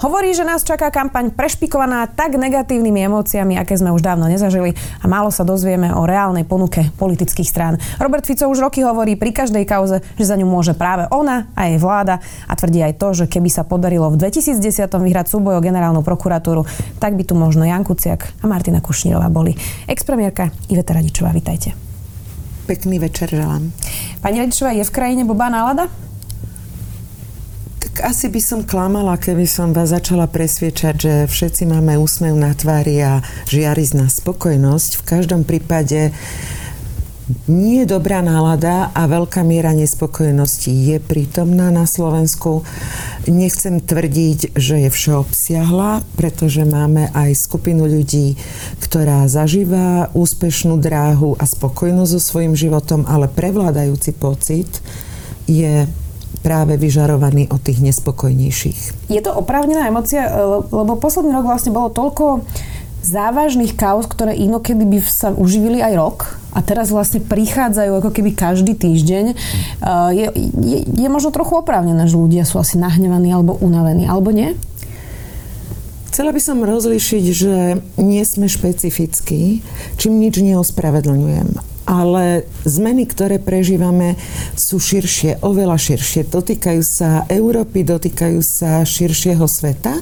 Hovorí, že nás čaká kampaň prešpikovaná tak negatívnymi emóciami, aké sme už dávno nezažili a málo sa dozvieme o reálnej ponuke politických strán. Robert Fico už roky hovorí pri každej kauze, že za ňu môže práve ona a jej vláda a tvrdí aj to, že keby sa podarilo v 2010 vyhrať súboj o generálnu prokuratúru, tak by tu možno Jan Kuciak a Martina Kušnírová boli. Expremiérka Iveta Radičová, vítajte. Pekný večer želám. Pani Radičová, je v krajine bobá nálada? Asi by som klamala, keby som vás začala presviečať, že všetci máme úsmev na tvári a žiarizná spokojnosť. V každom prípade nie je dobrá nálada a veľká miera nespokojnosti je prítomná na Slovensku. Nechcem tvrdiť, že je všeobsiahla, pretože máme aj skupinu ľudí, ktorá zažíva úspešnú dráhu a spokojnosť so svojím životom, ale prevládajúci pocit je práve vyžarovaný od tých nespokojnejších. Je to oprávnená emocia, e, lebo posledný rok vlastne bolo toľko závažných kauz, ktoré inokedy by sa uživili aj rok a teraz vlastne prichádzajú ako keby každý týždeň. E, je, je, je možno trochu oprávnené, že ľudia sú asi nahnevaní alebo unavení, alebo nie? Chcela by som rozlišiť, že nie sme špecifickí, čím nič neospravedlňujem ale zmeny, ktoré prežívame, sú širšie, oveľa širšie. Dotýkajú sa Európy, dotýkajú sa širšieho sveta,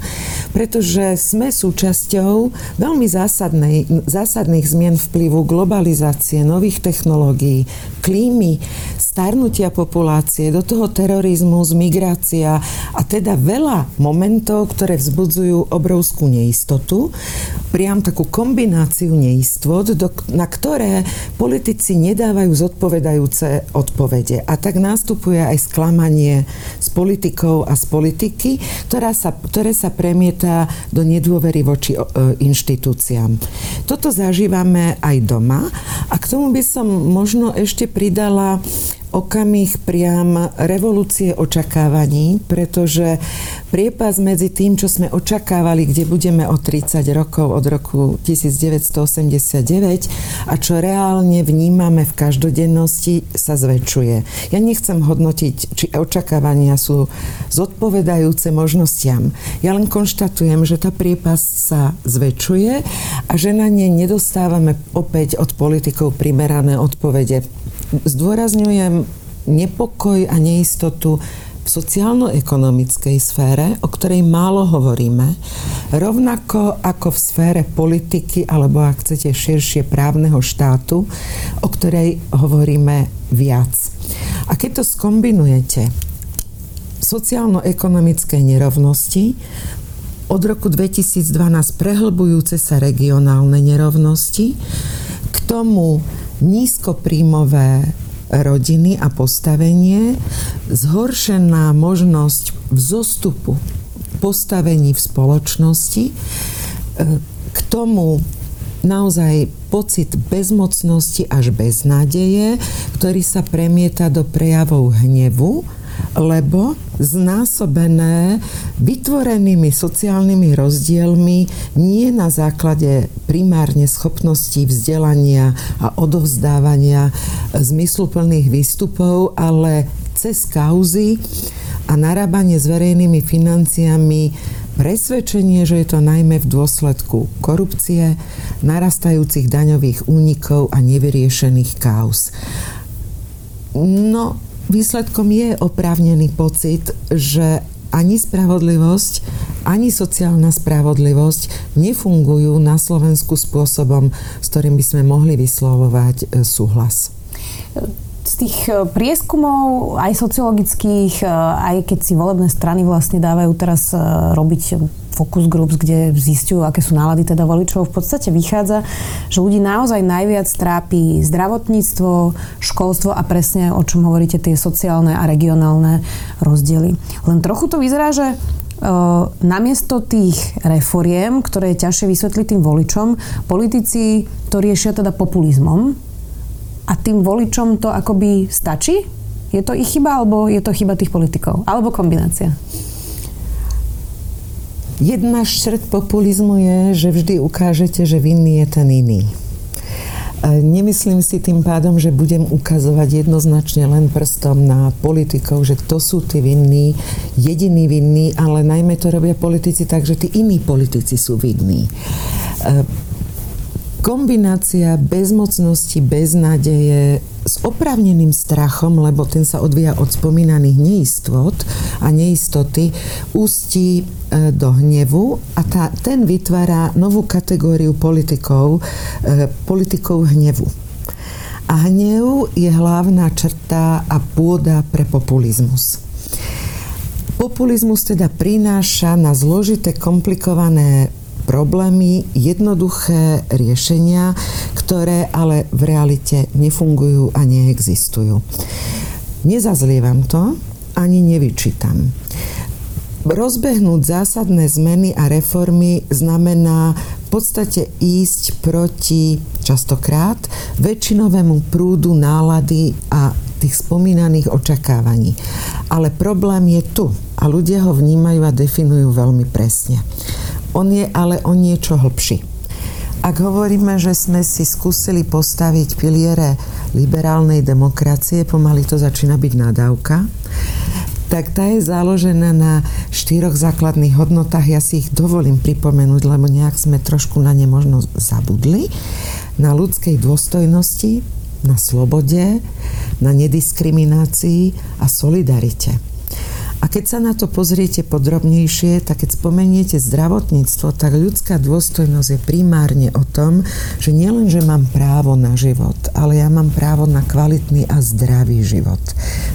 pretože sme súčasťou veľmi zásadnej, zásadných zmien vplyvu globalizácie, nových technológií, klímy, starnutia populácie, do toho terorizmus, migrácia a teda veľa momentov, ktoré vzbudzujú obrovskú neistotu, priam takú kombináciu neistot, na ktoré politici nedávajú zodpovedajúce odpovede. A tak nastupuje aj sklamanie s politikou a z politiky, ktorá sa, ktoré sa premieta do nedôvery voči e, inštitúciám. Toto zažívame aj doma a k tomu by som možno ešte pridala okamih priam revolúcie očakávaní, pretože priepas medzi tým, čo sme očakávali, kde budeme o 30 rokov od roku 1989 a čo reálne vnímame v každodennosti, sa zväčšuje. Ja nechcem hodnotiť, či očakávania sú zodpovedajúce možnostiam. Ja len konštatujem, že tá priepas sa zväčšuje a že na ne nedostávame opäť od politikov primerané odpovede zdôrazňujem nepokoj a neistotu v sociálno-ekonomickej sfére, o ktorej málo hovoríme, rovnako ako v sfére politiky, alebo ak chcete širšie právneho štátu, o ktorej hovoríme viac. A keď to skombinujete, sociálno-ekonomické nerovnosti, od roku 2012 prehlbujúce sa regionálne nerovnosti, k tomu nízkopríjmové rodiny a postavenie, zhoršená možnosť vzostupu postavení v spoločnosti, e, k tomu naozaj pocit bezmocnosti až beznádeje, ktorý sa premieta do prejavov hnevu, lebo znásobené vytvorenými sociálnymi rozdielmi nie na základe primárne schopností vzdelania a odovzdávania zmysluplných výstupov, ale cez kauzy a narábanie s verejnými financiami presvedčenie, že je to najmä v dôsledku korupcie, narastajúcich daňových únikov a nevyriešených kauz. No, výsledkom je oprávnený pocit, že ani spravodlivosť, ani sociálna spravodlivosť nefungujú na Slovensku spôsobom, s ktorým by sme mohli vyslovovať e, súhlas. Z tých e, prieskumov, aj sociologických, e, aj keď si volebné strany vlastne dávajú teraz robiť focus groups, kde zistujú, aké sú nálady teda voličov, v podstate vychádza, že ľudí naozaj najviac trápi zdravotníctvo, školstvo a presne o čom hovoríte tie sociálne a regionálne rozdiely. Len trochu to vyzerá, že namiesto tých reforiem, ktoré je ťažšie vysvetliť tým voličom, politici to riešia teda populizmom a tým voličom to akoby stačí? Je to ich chyba, alebo je to chyba tých politikov? Alebo kombinácia? Jedna šrt populizmu je, že vždy ukážete, že vinný je ten iný. Nemyslím si tým pádom, že budem ukazovať jednoznačne len prstom na politikov, že to sú tí vinní, jediní vinní, ale najmä to robia politici tak, že tí iní politici sú vinní. Kombinácia bezmocnosti, beznadeje s oprávneným strachom, lebo ten sa odvíja od spomínaných neistot a neistoty, ústí e, do hnevu a tá, ten vytvára novú kategóriu politikov, e, politikov hnevu. A hnev je hlavná črta a pôda pre populizmus. Populizmus teda prináša na zložité, komplikované problémy, jednoduché riešenia, ktoré ale v realite nefungujú a neexistujú. Nezazlievam to, ani nevyčítam. Rozbehnúť zásadné zmeny a reformy znamená v podstate ísť proti častokrát väčšinovému prúdu nálady a tých spomínaných očakávaní. Ale problém je tu a ľudia ho vnímajú a definujú veľmi presne. On je ale o niečo hlbší. Ak hovoríme, že sme si skúsili postaviť piliere liberálnej demokracie, pomaly to začína byť nadávka, tak tá je založená na štyroch základných hodnotách. Ja si ich dovolím pripomenúť, lebo nejak sme trošku na ne možno zabudli. Na ľudskej dôstojnosti, na slobode, na nediskriminácii a solidarite. A keď sa na to pozriete podrobnejšie, tak keď spomeniete zdravotníctvo, tak ľudská dôstojnosť je primárne o tom, že nielen, že mám právo na život, ale ja mám právo na kvalitný a zdravý život.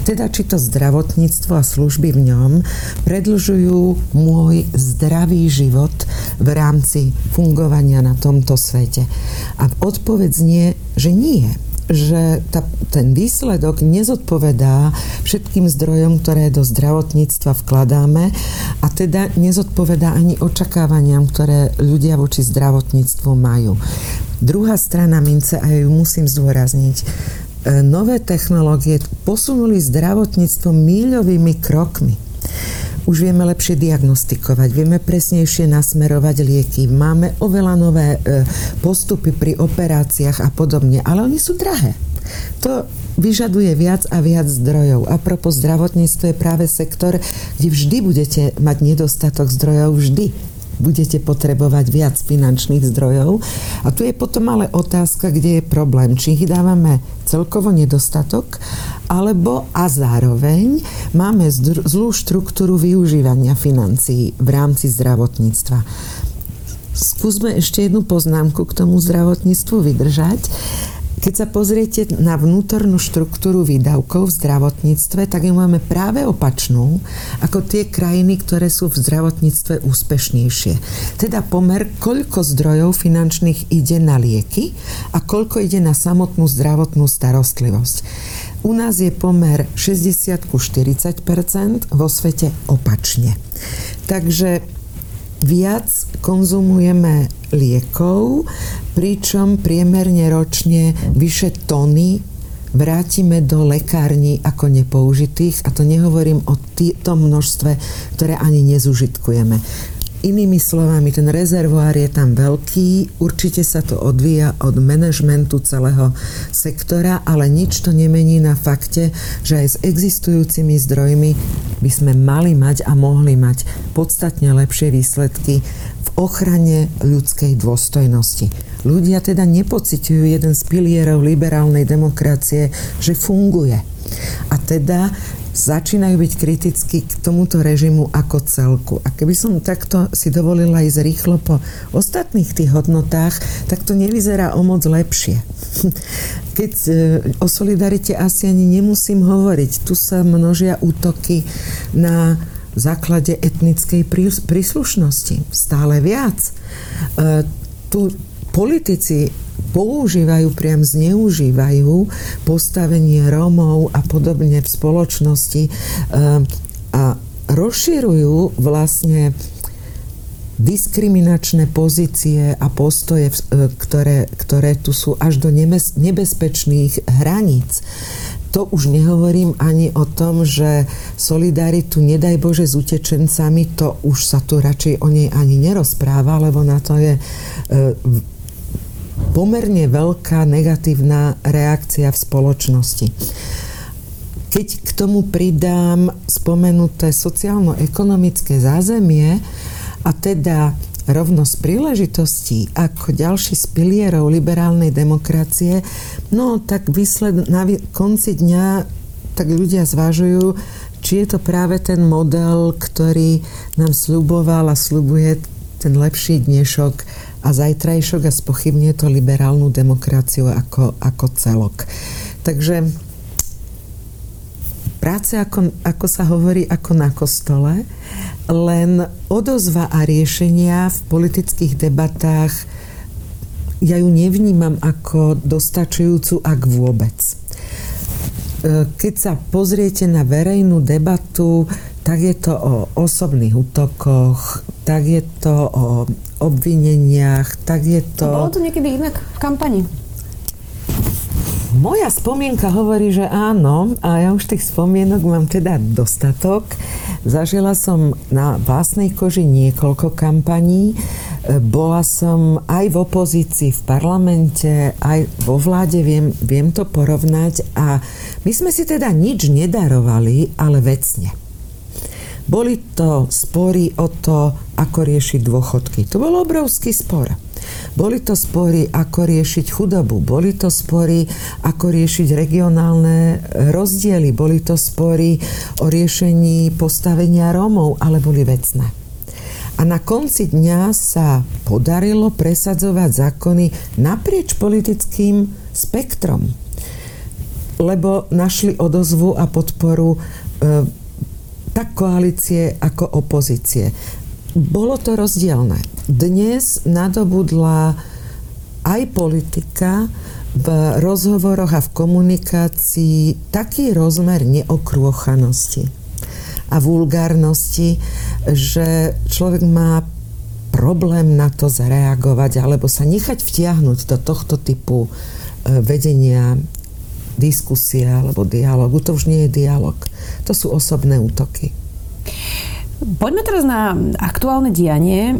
Teda či to zdravotníctvo a služby v ňom predlžujú môj zdravý život v rámci fungovania na tomto svete. A odpoveď znie, že nie že tá, ten výsledok nezodpovedá všetkým zdrojom, ktoré do zdravotníctva vkladáme a teda nezodpovedá ani očakávaniam, ktoré ľudia voči zdravotníctvu majú. Druhá strana mince, a ju musím zdôrazniť, e, nové technológie posunuli zdravotníctvo míľovými krokmi už vieme lepšie diagnostikovať, vieme presnejšie nasmerovať lieky, máme oveľa nové e, postupy pri operáciách a podobne, ale oni sú drahé. To vyžaduje viac a viac zdrojov. A propos zdravotníctvo je práve sektor, kde vždy budete mať nedostatok zdrojov, vždy budete potrebovať viac finančných zdrojov. A tu je potom ale otázka, kde je problém. Či ich dávame celkovo nedostatok, alebo a zároveň máme zlú štruktúru využívania financií v rámci zdravotníctva. Skúsme ešte jednu poznámku k tomu zdravotníctvu vydržať. Keď sa pozriete na vnútornú štruktúru výdavkov v zdravotníctve, tak ju máme práve opačnú ako tie krajiny, ktoré sú v zdravotníctve úspešnejšie. Teda pomer, koľko zdrojov finančných ide na lieky a koľko ide na samotnú zdravotnú starostlivosť. U nás je pomer 60 ku 40% vo svete opačne. Takže viac konzumujeme liekov, pričom priemerne ročne vyše tony vrátime do lekární ako nepoužitých a to nehovorím o tom množstve, ktoré ani nezužitkujeme. Inými slovami, ten rezervoár je tam veľký, určite sa to odvíja od manažmentu celého sektora, ale nič to nemení na fakte, že aj s existujúcimi zdrojmi by sme mali mať a mohli mať podstatne lepšie výsledky v ochrane ľudskej dôstojnosti. Ľudia teda nepociťujú jeden z pilierov liberálnej demokracie, že funguje. A teda začínajú byť kritickí k tomuto režimu ako celku. A keby som takto si dovolila ísť rýchlo po ostatných tých hodnotách, tak to nevyzerá o moc lepšie. Keď e, o solidarite asi ani nemusím hovoriť. Tu sa množia útoky na základe etnickej príslušnosti. Stále viac. E, tu politici používajú, priam zneužívajú postavenie Rómov a podobne v spoločnosti eh, a rozširujú vlastne diskriminačné pozície a postoje, eh, ktoré, ktoré tu sú až do nebezpečných hraníc. to už nehovorím ani o tom, že solidaritu, nedaj Bože, s utečencami, to už sa tu radšej o nej ani nerozpráva, lebo na to je e, pomerne veľká negatívna reakcia v spoločnosti. Keď k tomu pridám spomenuté sociálno-ekonomické zázemie a teda rovnosť príležitostí ako ďalší z pilierov liberálnej demokracie, no tak výsled, na konci dňa tak ľudia zvažujú, či je to práve ten model, ktorý nám sluboval a slubuje ten lepší dnešok a zajtrajšok a spochybne to liberálnu demokraciu ako, ako celok. Takže práce, ako, ako sa hovorí, ako na kostole, len odozva a riešenia v politických debatách ja ju nevnímam ako dostačujúcu, ak vôbec. E, keď sa pozriete na verejnú debatu, tak je to o osobných útokoch, tak je to o obvineniach, tak je to... Bolo to niekedy inak v kampani? Moja spomienka hovorí, že áno, a ja už tých spomienok mám teda dostatok. Zažila som na vlastnej koži niekoľko kampaní. Bola som aj v opozícii v parlamente, aj vo vláde, viem, viem to porovnať a my sme si teda nič nedarovali, ale vecne. Boli to spory o to, ako riešiť dôchodky. To bol obrovský spor. Boli to spory, ako riešiť chudobu, boli to spory, ako riešiť regionálne rozdiely, boli to spory o riešení postavenia Rómov, ale boli vecné. A na konci dňa sa podarilo presadzovať zákony naprieč politickým spektrom, lebo našli odozvu a podporu e, tak koalície ako opozície. Bolo to rozdielne. Dnes nadobudla aj politika v rozhovoroch a v komunikácii taký rozmer neokrôchanosti a vulgárnosti, že človek má problém na to zareagovať alebo sa nechať vtiahnuť do tohto typu e, vedenia diskusie alebo dialogu. To už nie je dialog. To sú osobné útoky. Poďme teraz na aktuálne dianie.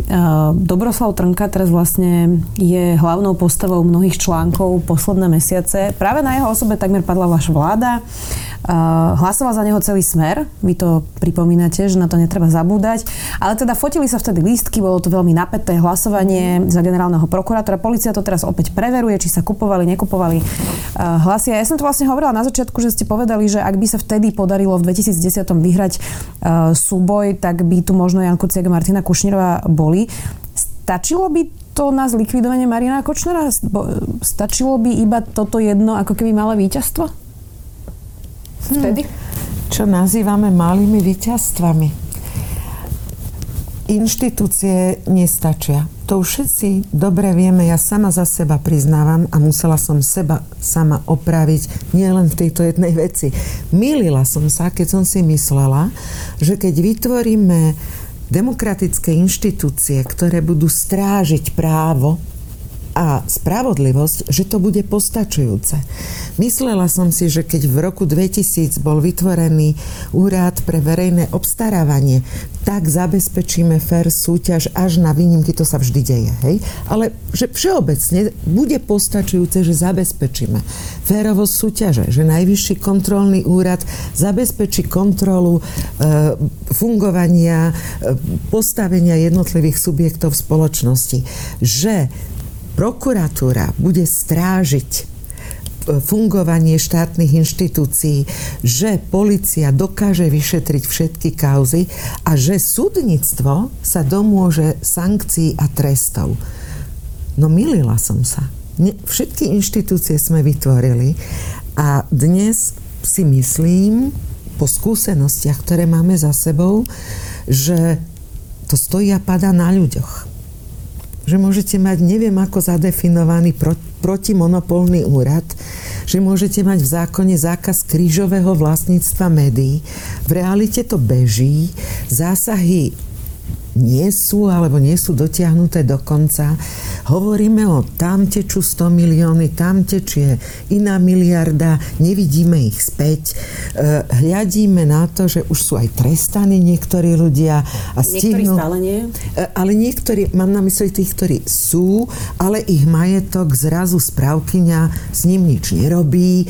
Dobroslav Trnka teraz vlastne je hlavnou postavou mnohých článkov posledné mesiace. Práve na jeho osobe takmer padla vaša vláda. Hlasoval za neho celý smer, vy to pripomínate, že na to netreba zabúdať, ale teda fotili sa vtedy lístky, bolo to veľmi napäté hlasovanie za generálneho prokurátora. Polícia to teraz opäť preveruje, či sa kupovali, nekupovali hlasy. A ja som to vlastne hovorila na začiatku, že ste povedali, že ak by sa vtedy podarilo v 2010 vyhrať súboj, tak by tu možno Jan Kuciak a Martina Kušnírová boli. Stačilo by to na zlikvidovanie Mariana Kočnera? Stačilo by iba toto jedno ako keby malé víťazstvo? Vtedy? Čo nazývame malými víťazstvami. Inštitúcie nestačia. To už všetci dobre vieme, ja sama za seba priznávam a musela som seba sama opraviť nielen v tejto jednej veci. Mýlila som sa, keď som si myslela, že keď vytvoríme demokratické inštitúcie, ktoré budú strážiť právo a spravodlivosť, že to bude postačujúce. Myslela som si, že keď v roku 2000 bol vytvorený úrad pre verejné obstarávanie, tak zabezpečíme fér súťaž až na výnimky, to sa vždy deje, hej? Ale že všeobecne bude postačujúce, že zabezpečíme férovosť súťaže, že najvyšší kontrolný úrad zabezpečí kontrolu e, fungovania, e, postavenia jednotlivých subjektov v spoločnosti, že prokuratúra bude strážiť e, fungovanie štátnych inštitúcií, že policia dokáže vyšetriť všetky kauzy a že súdnictvo sa domôže sankcií a trestov. No milila som sa. Všetky inštitúcie sme vytvorili a dnes si myslím, po skúsenostiach, ktoré máme za sebou, že to stojí a pada na ľuďoch že môžete mať neviem ako zadefinovaný pro, protimonopolný úrad, že môžete mať v zákone zákaz krížového vlastníctva médií. V realite to beží. Zásahy nie sú alebo nie sú dotiahnuté do konca. Hovoríme o tam tečú 100 milióny, tam tečie iná miliarda, nevidíme ich späť. E, hľadíme na to, že už sú aj trestaní niektorí ľudia a stihnú... Niektorí stále nie? E, ale niektorí, mám na mysli tých, ktorí sú, ale ich majetok zrazu správkyňa s ním nič nerobí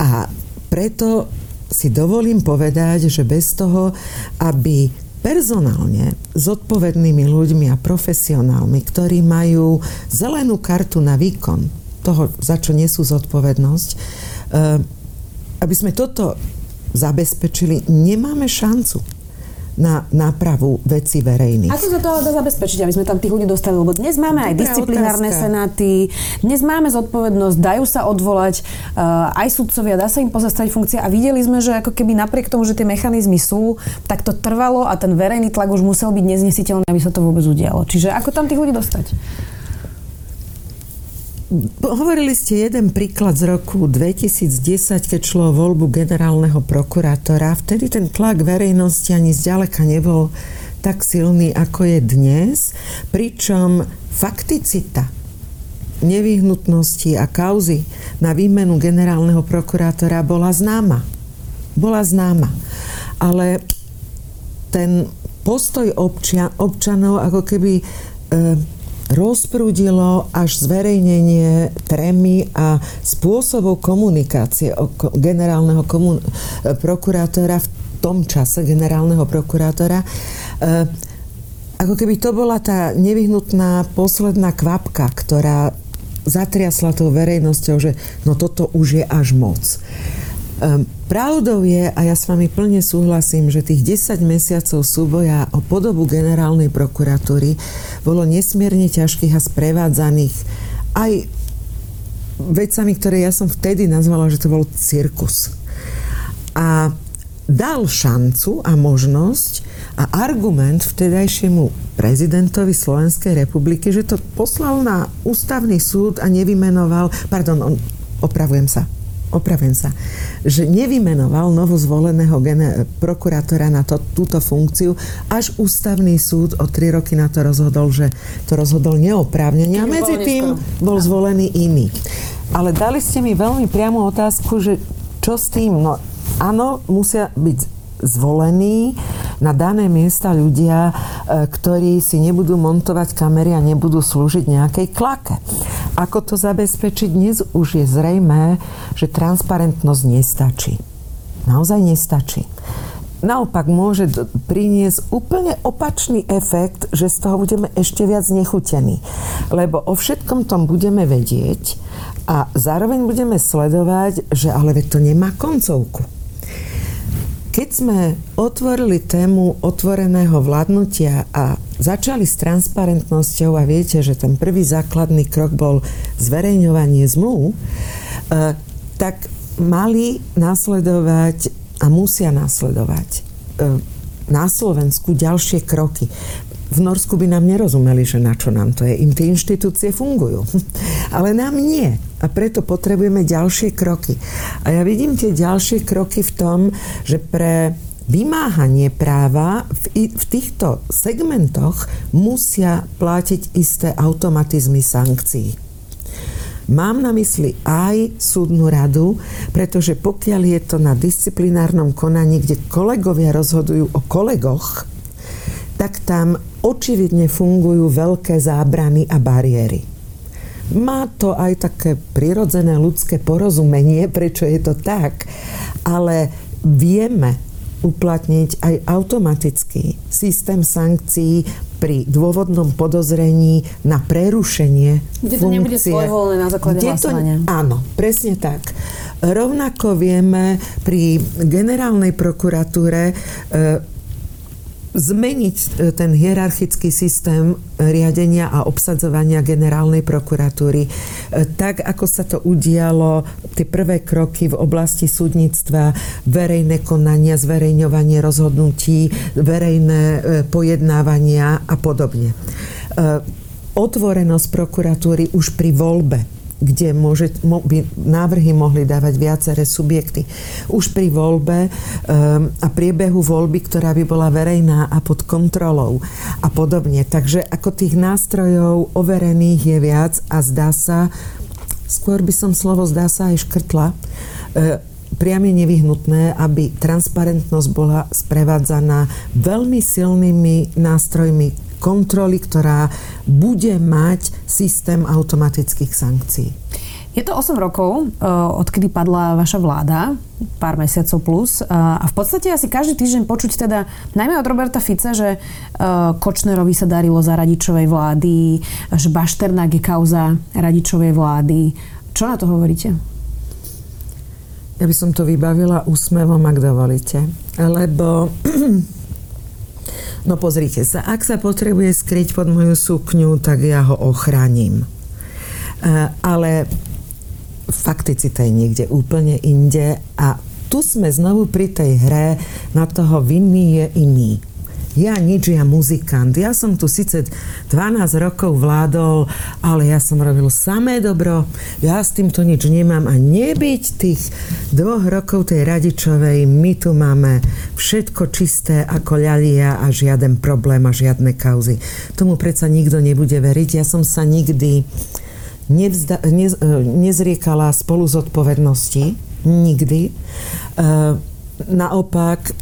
a preto si dovolím povedať, že bez toho, aby personálne zodpovednými ľuďmi a profesionálmi, ktorí majú zelenú kartu na výkon toho, za čo nesú zodpovednosť, eh, aby sme toto zabezpečili, nemáme šancu na nápravu veci verejných. Ako sa to dá zabezpečiť, aby sme tam tých ľudí dostali? Lebo dnes máme aj Dobrá disciplinárne otázka. senáty, dnes máme zodpovednosť, dajú sa odvolať uh, aj sudcovia, dá sa im pozastaviť funkcia a videli sme, že ako keby napriek tomu, že tie mechanizmy sú, tak to trvalo a ten verejný tlak už musel byť neznesiteľný, aby sa to vôbec udialo. Čiže ako tam tých ľudí dostať? Hovorili ste jeden príklad z roku 2010, keď šlo o voľbu generálneho prokurátora. Vtedy ten tlak verejnosti ani zďaleka nebol tak silný, ako je dnes, pričom fakticita nevyhnutnosti a kauzy na výmenu generálneho prokurátora bola známa. Bola známa. Ale ten postoj občia, občanov ako keby e, rozprúdilo až zverejnenie trémy a spôsobov komunikácie generálneho komun- prokurátora v tom čase generálneho prokurátora. E, ako keby to bola tá nevyhnutná posledná kvapka, ktorá zatriasla tou verejnosťou, že no toto už je až moc. Ehm, pravdou je, a ja s vami plne súhlasím, že tých 10 mesiacov súboja o podobu generálnej prokuratúry bolo nesmierne ťažkých a sprevádzaných aj vecami, ktoré ja som vtedy nazvala, že to bol cirkus. A dal šancu a možnosť a argument vtedajšiemu prezidentovi Slovenskej republiky, že to poslal na ústavný súd a nevymenoval, pardon, on, opravujem sa, opravím sa, že nevymenoval novozvoleného gene- prokurátora na to, túto funkciu, až ústavný súd o tri roky na to rozhodol, že to rozhodol neoprávnene a medzi tým bol zvolený iný. Ale dali ste mi veľmi priamu otázku, že čo s tým? No áno, musia byť zvolení na dané miesta ľudia, e, ktorí si nebudú montovať kamery a nebudú slúžiť nejakej klake. Ako to zabezpečiť? Dnes už je zrejmé, že transparentnosť nestačí. Naozaj nestačí. Naopak môže priniesť úplne opačný efekt, že z toho budeme ešte viac nechutení. Lebo o všetkom tom budeme vedieť a zároveň budeme sledovať, že ale to nemá koncovku. Keď sme otvorili tému otvoreného vládnutia a začali s transparentnosťou a viete, že ten prvý základný krok bol zverejňovanie zmluv, e, tak mali nasledovať a musia nasledovať e, na Slovensku ďalšie kroky. V Norsku by nám nerozumeli, že na čo nám to je. Im tie inštitúcie fungujú. Ale nám nie. A preto potrebujeme ďalšie kroky. A ja vidím tie ďalšie kroky v tom, že pre vymáhanie práva v, v týchto segmentoch musia platiť isté automatizmy sankcií. Mám na mysli aj súdnu radu, pretože pokiaľ je to na disciplinárnom konaní, kde kolegovia rozhodujú o kolegoch, tak tam očividne fungujú veľké zábrany a bariéry. Má to aj také prirodzené ľudské porozumenie, prečo je to tak, ale vieme uplatniť aj automatický systém sankcií pri dôvodnom podozrení na prerušenie Kde to funkcie. nebude svojvoľné na základe hlasovania. Áno, presne tak. Rovnako vieme pri generálnej prokuratúre e, zmeniť e, ten hierarchický systém riadenia a obsadzovania generálnej prokuratúry. E, tak, ako sa to udialo, tie prvé kroky v oblasti súdnictva, verejné konania, zverejňovanie rozhodnutí, verejné e, pojednávania a podobne. Otvorenosť prokuratúry už pri voľbe kde môže, by návrhy mohli dávať viaceré subjekty. Už pri voľbe um, a priebehu voľby, ktorá by bola verejná a pod kontrolou a podobne. Takže ako tých nástrojov overených je viac a zdá sa, skôr by som slovo zdá sa aj škrtla, uh, priame nevyhnutné, aby transparentnosť bola sprevádzaná veľmi silnými nástrojmi kontroly, ktorá bude mať systém automatických sankcií. Je to 8 rokov, eh, odkedy padla vaša vláda, pár mesiacov plus. Eh, a v podstate asi každý týždeň počuť teda, najmä od Roberta Fica, že eh, Kočnerovi sa darilo za radičovej vlády, že Bašternák je kauza radičovej vlády. Čo na to hovoríte? Ja by som to vybavila úsmevom, ak dovolíte. Lebo No pozrite sa, ak sa potrebuje skryť pod moju sukňu, tak ja ho ochránim. E, ale fakticita je niekde úplne inde a tu sme znovu pri tej hre na toho vinný je iný. Ja nič, ja muzikant. Ja som tu síce 12 rokov vládol, ale ja som robil samé dobro. Ja s týmto nič nemám a nebyť tých dvoch rokov tej radičovej, my tu máme všetko čisté ako ľalia a žiaden problém a žiadne kauzy. Tomu predsa nikto nebude veriť. Ja som sa nikdy nevzda- ne- nezriekala spolu zodpovednosti. Nikdy. Uh, naopak,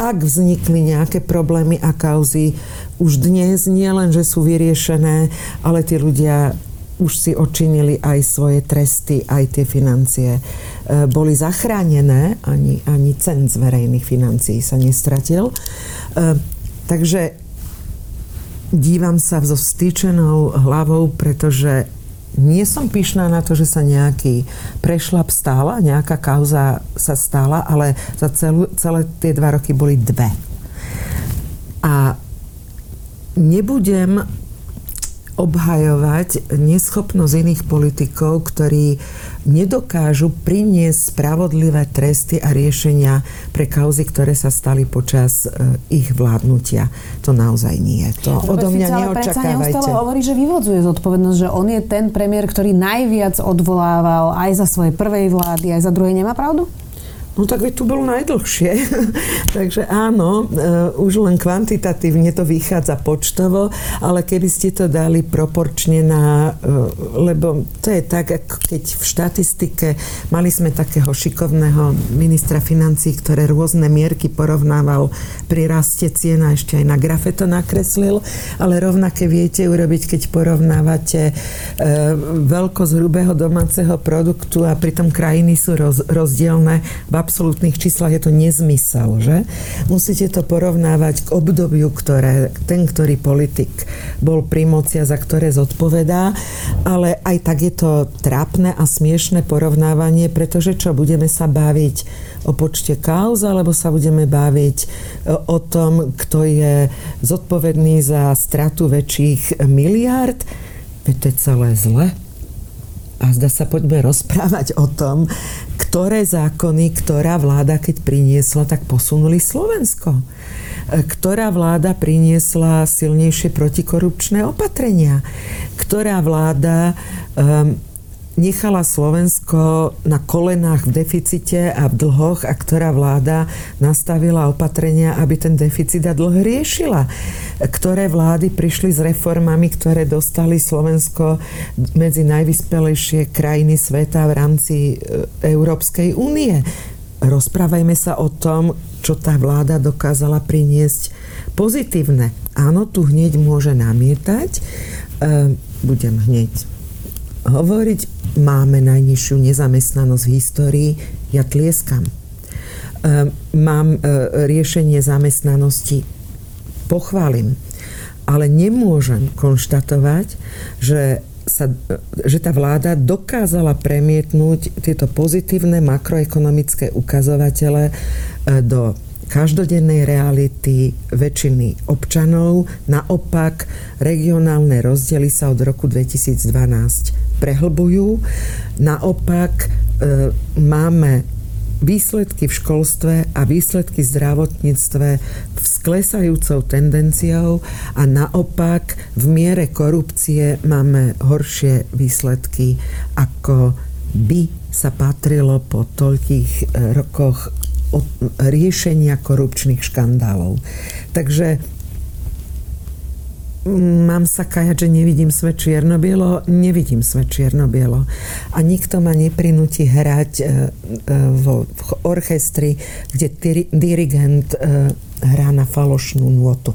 ak vznikli nejaké problémy a kauzy, už dnes nie len, že sú vyriešené, ale tí ľudia už si očinili aj svoje tresty, aj tie financie. E, boli zachránené, ani, ani cen z verejných financií sa nestratil. E, takže dívam sa so vstýčenou hlavou, pretože nie som pyšná na to, že sa nejaký prešlap stála, nejaká kauza sa stála, ale za celú, celé tie dva roky boli dve. A nebudem obhajovať neschopnosť iných politikov, ktorí nedokážu priniesť spravodlivé tresty a riešenia pre kauzy, ktoré sa stali počas e, ich vládnutia. To naozaj nie. To Robert odo mňa Fico, neočakávajte. Ale hovorí, že vyvodzuje zodpovednosť, že on je ten premiér, ktorý najviac odvolával aj za svojej prvej vlády, aj za druhej. Nemá pravdu? No tak veď tu bolo najdlhšie. Takže áno, uh, už len kvantitatívne to vychádza počtovo, ale keby ste to dali proporčne na... Uh, lebo to je tak, ako keď v štatistike mali sme takého šikovného ministra financí, ktoré rôzne mierky porovnával pri raste cien a ešte aj na grafe to nakreslil, ale rovnaké viete urobiť, keď porovnávate uh, veľkosť hrubého domáceho produktu a pritom krajiny sú roz, rozdielne v absolútnych číslach je to nezmysel, že? Musíte to porovnávať k obdobiu, ktoré ten, ktorý politik bol pri moci a za ktoré zodpovedá, ale aj tak je to trápne a smiešne porovnávanie, pretože čo, budeme sa baviť o počte kauz, alebo sa budeme baviť e, o tom, kto je zodpovedný za stratu väčších miliárd? Veď to je celé zle. A zda sa poďme rozprávať o tom, ktoré zákony, ktorá vláda, keď priniesla, tak posunuli Slovensko. E, ktorá vláda priniesla silnejšie protikorupčné opatrenia. Ktorá vláda um, nechala Slovensko na kolenách v deficite a v dlhoch a ktorá vláda nastavila opatrenia, aby ten deficit a dlh riešila. Ktoré vlády prišli s reformami, ktoré dostali Slovensko medzi najvyspelejšie krajiny sveta v rámci e, Európskej únie. Rozprávajme sa o tom, čo tá vláda dokázala priniesť pozitívne. Áno, tu hneď môže namietať. E, budem hneď hovoriť, máme najnižšiu nezamestnanosť v histórii, ja tlieskam. Ehm, mám e, riešenie zamestnanosti, pochválim, ale nemôžem konštatovať, že sa, že tá vláda dokázala premietnúť tieto pozitívne makroekonomické ukazovatele e, do každodennej reality väčšiny občanov. Naopak, regionálne rozdiely sa od roku 2012 prehlbujú. Naopak, e, máme výsledky v školstve a výsledky v zdravotníctve s klesajúcou tendenciou a naopak v miere korupcie máme horšie výsledky, ako by sa patrilo po toľkých e, rokoch riešenia korupčných škandálov. Takže mám sa kajať, že nevidím svet čierno-bielo, nevidím svet čierno-bielo. A nikto ma neprinúti hrať e, e, v orchestri, kde dirigent e, hrá na falošnú nôtu.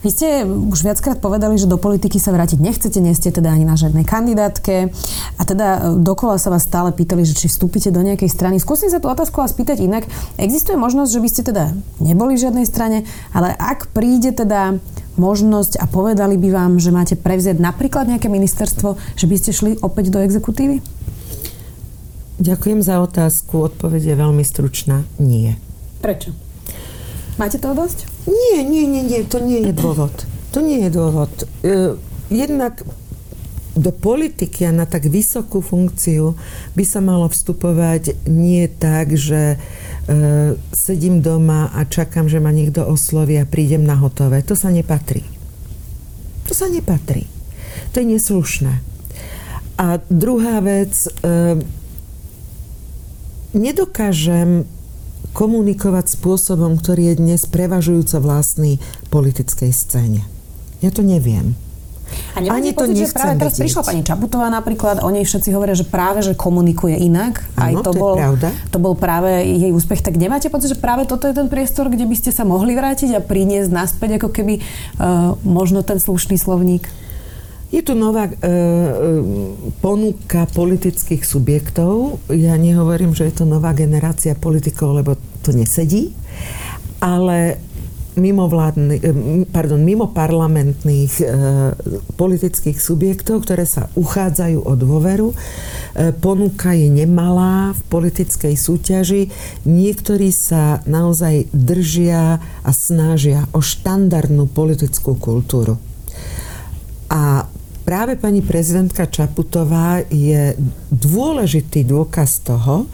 Vy ste už viackrát povedali, že do politiky sa vrátiť nechcete, nie ste teda ani na žiadnej kandidátke a teda dokola sa vás stále pýtali, že či vstúpite do nejakej strany. Skúsim sa tú otázku vás spýtať inak. Existuje možnosť, že by ste teda neboli v žiadnej strane, ale ak príde teda možnosť a povedali by vám, že máte prevziať napríklad nejaké ministerstvo, že by ste šli opäť do exekutívy? Ďakujem za otázku. Odpoveď je veľmi stručná. Nie. Prečo? Máte toho dosť? Nie, nie, nie, nie. To nie je dôvod. To nie je dôvod. E, jednak do politiky a na tak vysokú funkciu by sa malo vstupovať nie tak, že E, sedím doma a čakám, že ma niekto osloví a prídem na hotové. To sa nepatrí. To sa nepatrí. To je neslušné. A druhá vec, e, nedokážem komunikovať spôsobom, ktorý je dnes prevažujúco vlastný politickej scéne. Ja to neviem. A Ani pocit, to že práve teraz vidieť. prišla pani Čaputová napríklad, o nej všetci hovoria, že práve, že komunikuje inak. Aj to, to, bol, pravda. to bol práve jej úspech. Tak nemáte pocit, že práve toto je ten priestor, kde by ste sa mohli vrátiť a priniesť naspäť ako keby uh, možno ten slušný slovník? Je tu nová e, e, ponuka politických subjektov. Ja nehovorím, že je to nová generácia politikov, lebo to nesedí. Ale mimovládny, eh, pardon, mimo parlamentných e, politických subjektov, ktoré sa uchádzajú o dôveru. E, ponuka je nemalá v politickej súťaži. Niektorí sa naozaj držia a snažia o štandardnú politickú kultúru. A práve pani prezidentka Čaputová je dôležitý dôkaz toho,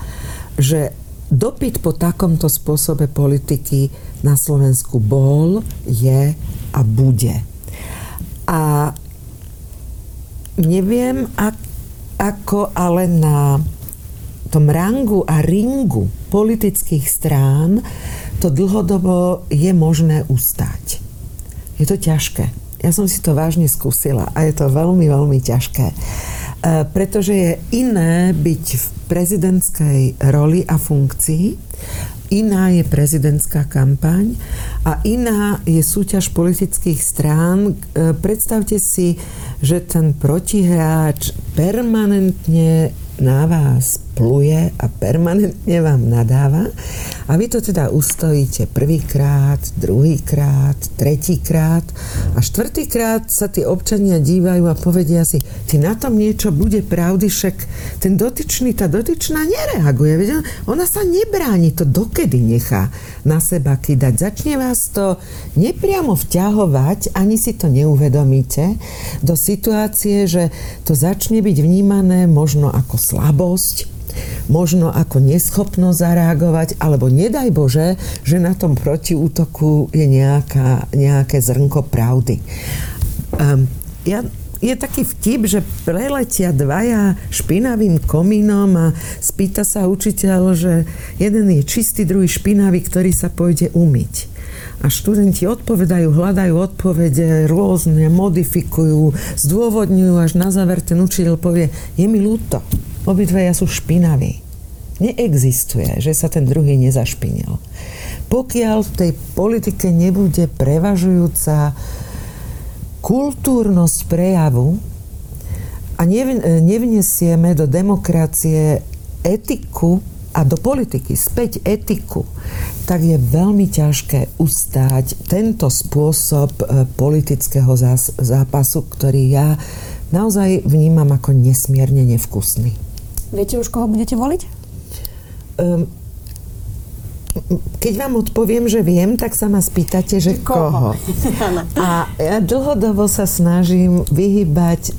že dopyt po takomto spôsobe politiky na Slovensku bol, je a bude. A neviem, ako ale na tom rangu a ringu politických strán to dlhodobo je možné ustať. Je to ťažké. Ja som si to vážne skúsila a je to veľmi, veľmi ťažké. E, pretože je iné byť v prezidentskej roli a funkcii, iná je prezidentská kampaň a iná je súťaž politických strán. E, predstavte si, že ten protihráč permanentne na vás pluje a permanentne vám nadáva a vy to teda ustojíte prvýkrát, druhýkrát, tretíkrát a štvrtýkrát sa tí občania dívajú a povedia si, ty na tom niečo bude pravdy, však ten dotyčný, tá dotyčná nereaguje, veď ona sa nebráni, to dokedy nechá na seba kydať. Začne vás to nepriamo vťahovať, ani si to neuvedomíte, do situácie, že to začne byť vnímané možno ako slabosť, možno ako neschopnosť zareagovať, alebo nedaj Bože, že na tom protiútoku je nejaká, nejaké zrnko pravdy. Um, ja je taký vtip, že preletia dvaja špinavým komínom a spýta sa učiteľ, že jeden je čistý, druhý špinavý, ktorý sa pôjde umyť. A študenti odpovedajú, hľadajú odpovede, rôzne, modifikujú, zdôvodňujú, až na záver ten učiteľ povie, je mi ľúto, obidvaja sú špinaví. Neexistuje, že sa ten druhý nezašpinil. Pokiaľ v tej politike nebude prevažujúca kultúrnosť prejavu a nevnesieme do demokracie etiku a do politiky späť etiku, tak je veľmi ťažké ustáť tento spôsob e, politického zápasu, ktorý ja naozaj vnímam ako nesmierne nevkusný. Viete už, koho budete voliť? Um, keď vám odpoviem, že viem, tak sa ma spýtate, že koho. koho. A ja dlhodobo sa snažím vyhybať e,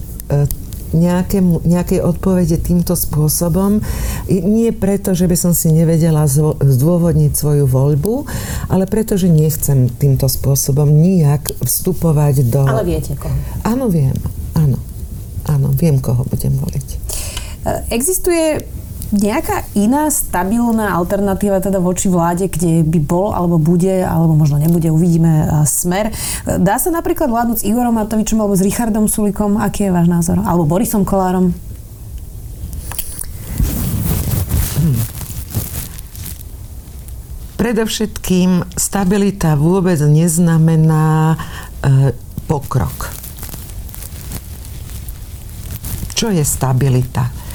nejakému, nejakej odpovede týmto spôsobom. Nie preto, že by som si nevedela zdôvodniť svoju voľbu, ale preto, že nechcem týmto spôsobom nijak vstupovať do... Ale viete koho? Áno, viem. Áno. Áno, viem, koho budem voliť. E, existuje nejaká iná stabilná alternatíva teda voči vláde, kde by bol alebo bude, alebo možno nebude, uvidíme smer. Dá sa napríklad vládnuť s Igorom Matovičom alebo s Richardom Sulikom? Aký je váš názor? Alebo Borisom Kolárom? Hmm. Predovšetkým stabilita vôbec neznamená e, pokrok. Čo je stabilita?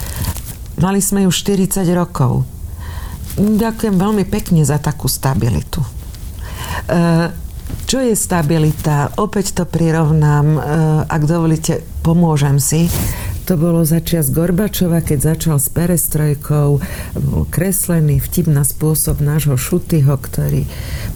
Mali sme ju 40 rokov. Ďakujem veľmi pekne za takú stabilitu. E, čo je stabilita? Opäť to prirovnám, e, ak dovolíte, pomôžem si. To bolo začias Gorbačova, keď začal s perestrojkou, kreslený vtip na spôsob nášho Šutyho, ktorý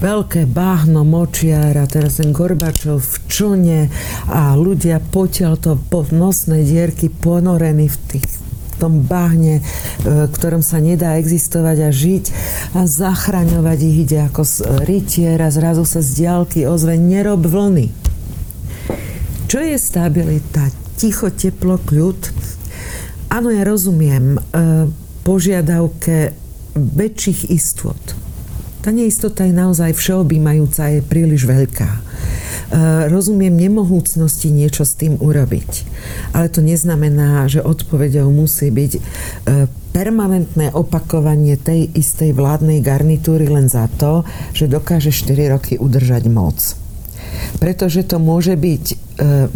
veľké báhno močiara, teraz ten Gorbačov v čune a ľudia potiaľ to po nosnej dierky ponorení v tých tom bahne, v ktorom sa nedá existovať a žiť a zachraňovať ich ide ako rytier a zrazu sa z diálky ozve nerob vlny. Čo je stabilita? Ticho, teplo, kľud? Áno, ja rozumiem e, požiadavke väčších istot. Tá neistota je naozaj všeobjímajúca, je príliš veľká. Eh, rozumiem nemohúcnosti niečo s tým urobiť. Ale to neznamená, že odpovedou musí byť eh, permanentné opakovanie tej istej vládnej garnitúry len za to, že dokáže 4 roky udržať moc. Pretože to môže byť eh,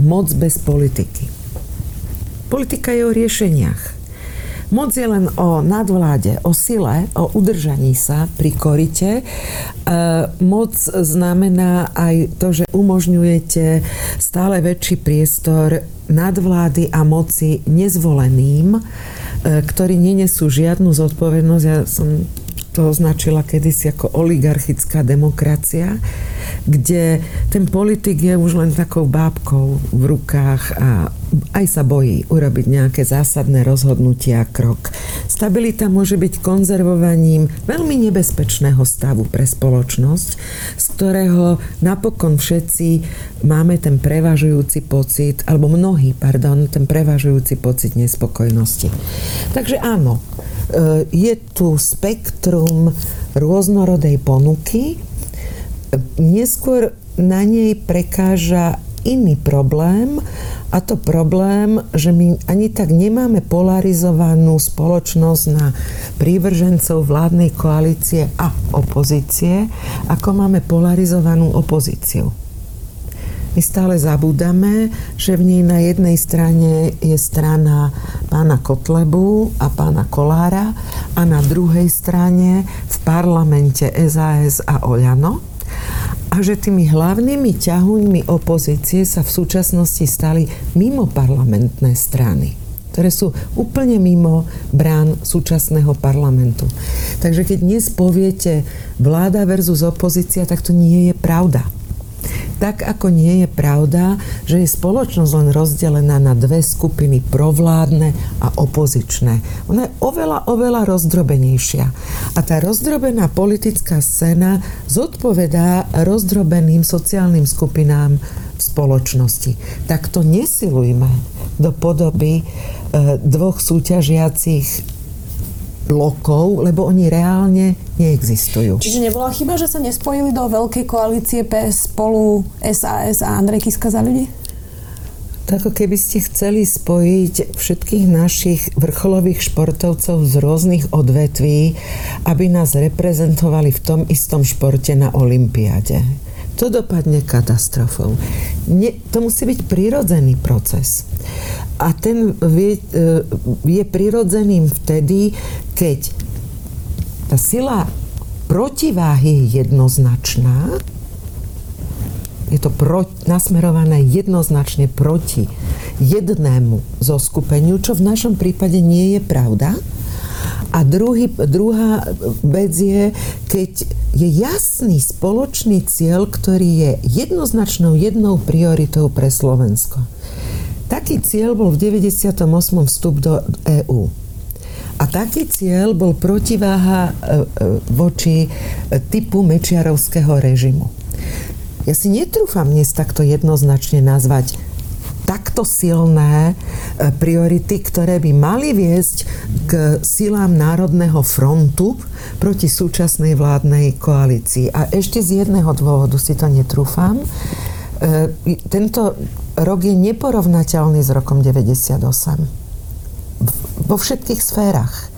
moc bez politiky. Politika je o riešeniach. Moc je len o nadvláde, o sile, o udržaní sa pri korite. E, moc znamená aj to, že umožňujete stále väčší priestor nadvlády a moci nezvoleným, e, ktorí nenesú žiadnu zodpovednosť. Ja som to označila kedysi ako oligarchická demokracia, kde ten politik je už len takou bábkou v rukách a aj sa bojí urobiť nejaké zásadné rozhodnutia a krok. Stabilita môže byť konzervovaním veľmi nebezpečného stavu pre spoločnosť, z ktorého napokon všetci máme ten prevažujúci pocit, alebo mnohí, pardon, ten prevažujúci pocit nespokojnosti. Takže áno, e, je tu spektrum rôznorodej ponuky, neskôr na nej prekáža iný problém a to problém, že my ani tak nemáme polarizovanú spoločnosť na prívržencov vládnej koalície a opozície, ako máme polarizovanú opozíciu. My stále zabúdame, že v nej na jednej strane je strana pána Kotlebu a pána Kolára a na druhej strane v parlamente SAS a Oľano a že tými hlavnými ťahuňmi opozície sa v súčasnosti stali mimo parlamentné strany ktoré sú úplne mimo brán súčasného parlamentu. Takže keď dnes poviete vláda versus opozícia, tak to nie je pravda. Tak ako nie je pravda, že je spoločnosť len rozdelená na dve skupiny provládne a opozičné. Ona je oveľa, oveľa rozdrobenejšia. A tá rozdrobená politická scéna zodpovedá rozdrobeným sociálnym skupinám v spoločnosti. Tak to nesilujme do podoby e, dvoch súťažiacich blokov, lebo oni reálne neexistujú. Čiže nebola chyba, že sa nespojili do veľkej koalície PS spolu SAS a Andrej Kiska za ľudí? Tak ako keby ste chceli spojiť všetkých našich vrcholových športovcov z rôznych odvetví, aby nás reprezentovali v tom istom športe na Olympiade. To dopadne katastrofou. Nie, to musí byť prirodzený proces. A ten vie, e, je prirodzeným vtedy, keď tá sila protiváhy je jednoznačná, je to pro, nasmerované jednoznačne proti jednému zoskupeniu, čo v našom prípade nie je pravda. A druhý, druhá vec je, keď je jasný spoločný cieľ, ktorý je jednoznačnou jednou prioritou pre Slovensko Taký cieľ bol v 98. vstup do EÚ. A taký cieľ bol protiváha e, e, voči typu mečiarovského režimu. Ja si netrúfam dnes takto jednoznačne nazvať takto silné e, priority, ktoré by mali viesť k silám Národného frontu proti súčasnej vládnej koalícii. A ešte z jedného dôvodu si to netrúfam. E, tento rok je neporovnateľný s rokom 98. Vo všetkých sférach.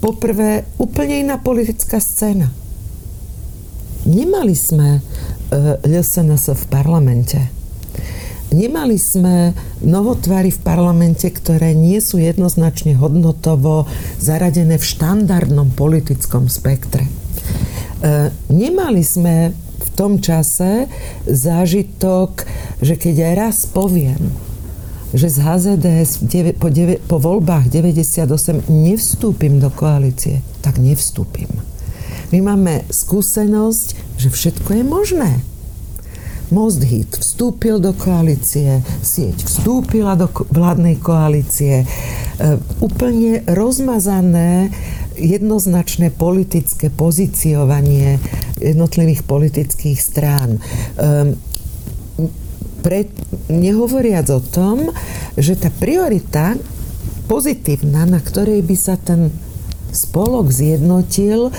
Poprvé, úplne iná politická scéna. Nemali sme LSNS v parlamente Nemali sme novotvary v parlamente, ktoré nie sú jednoznačne hodnotovo zaradené v štandardnom politickom spektre. E, nemali sme v tom čase zážitok, že keď aj raz poviem, že z HZDS po, po voľbách 98 nevstúpim do koalície, tak nevstúpim. My máme skúsenosť, že všetko je možné Most Hit vstúpil do koalície, sieť vstúpila do vládnej koalície. E, úplne rozmazané jednoznačné politické pozíciovanie jednotlivých politických strán. E, pre, nehovoriac o tom, že tá priorita pozitívna, na ktorej by sa ten spolok zjednotil,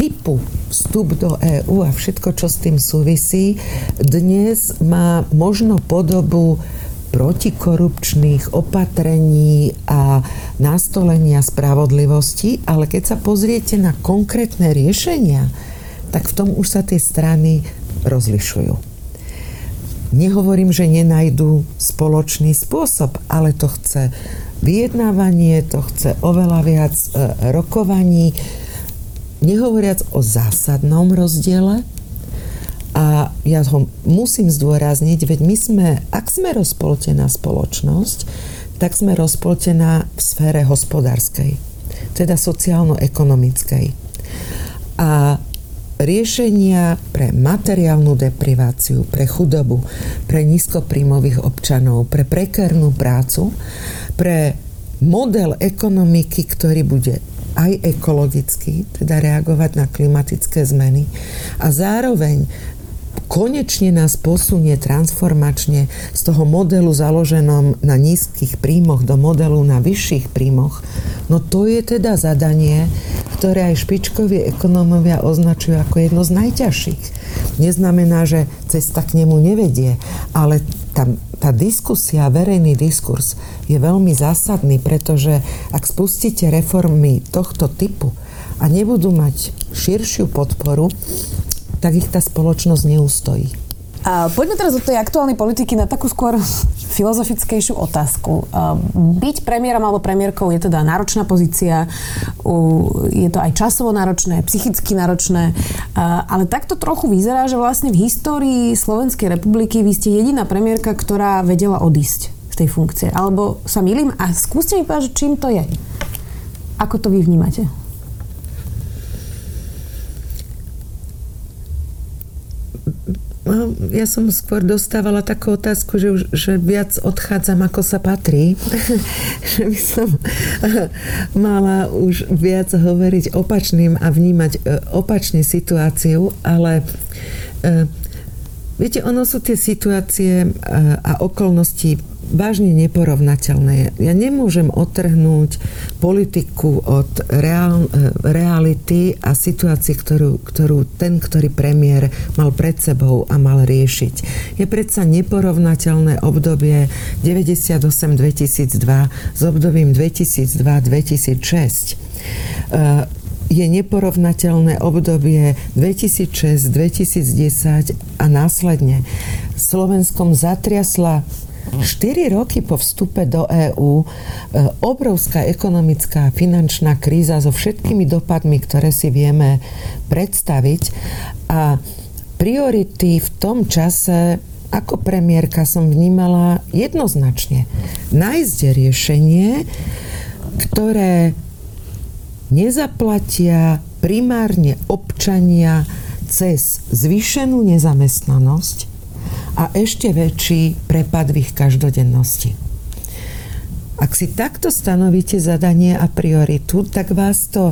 typu vstup do EÚ a všetko, čo s tým súvisí, dnes má možno podobu protikorupčných opatrení a nastolenia spravodlivosti, ale keď sa pozriete na konkrétne riešenia, tak v tom už sa tie strany rozlišujú. Nehovorím, že nenajdu spoločný spôsob, ale to chce vyjednávanie, to chce oveľa viac e, rokovaní, Nehovoriac o zásadnom rozdiele, a ja ho musím zdôrazniť, veď my sme, ak sme rozpoltená spoločnosť, tak sme rozpoltená v sfére hospodárskej, teda sociálno-ekonomickej. A riešenia pre materiálnu depriváciu, pre chudobu, pre nízkoprímových občanov, pre prekernú prácu, pre model ekonomiky, ktorý bude aj ekologicky, teda reagovať na klimatické zmeny. A zároveň konečne nás posunie transformačne z toho modelu založenom na nízkych príjmoch do modelu na vyšších príjmoch, no to je teda zadanie, ktoré aj špičkoví ekonómovia označujú ako jedno z najťažších. Neznamená, že cesta k nemu nevedie, ale tam tá diskusia, verejný diskurs je veľmi zásadný, pretože ak spustíte reformy tohto typu a nebudú mať širšiu podporu, tak ich tá spoločnosť neustojí. A poďme teraz do tej aktuálnej politiky na takú skôr filozofickejšiu otázku. Byť premiérom alebo premiérkou je teda náročná pozícia, je to aj časovo náročné, psychicky náročné, ale takto trochu vyzerá, že vlastne v histórii Slovenskej republiky vy ste jediná premiérka, ktorá vedela odísť z tej funkcie. Alebo sa milím a skúste mi povedať, čím to je. Ako to vy vnímate? Ja som skôr dostávala takú otázku, že, už, že viac odchádzam, ako sa patrí. že by som mala už viac hovoriť opačným a vnímať e, opačne situáciu, ale e, viete, ono sú tie situácie a okolnosti vážne neporovnateľné. Ja nemôžem otrhnúť politiku od reál, reality a situácie, ktorú, ktorú ten, ktorý premiér mal pred sebou a mal riešiť. Je predsa neporovnateľné obdobie 98-2002 s obdobím 2002-2006 je neporovnateľné obdobie 2006, 2010 a následne. Slovenskom zatriasla 4 roky po vstupe do EÚ e, obrovská ekonomická a finančná kríza so všetkými dopadmi, ktoré si vieme predstaviť a priority v tom čase ako premiérka som vnímala jednoznačne. Nájsť riešenie, ktoré nezaplatia primárne občania cez zvýšenú nezamestnanosť, a ešte väčší prepad v ich každodennosti. Ak si takto stanovíte zadanie a prioritu, tak vás to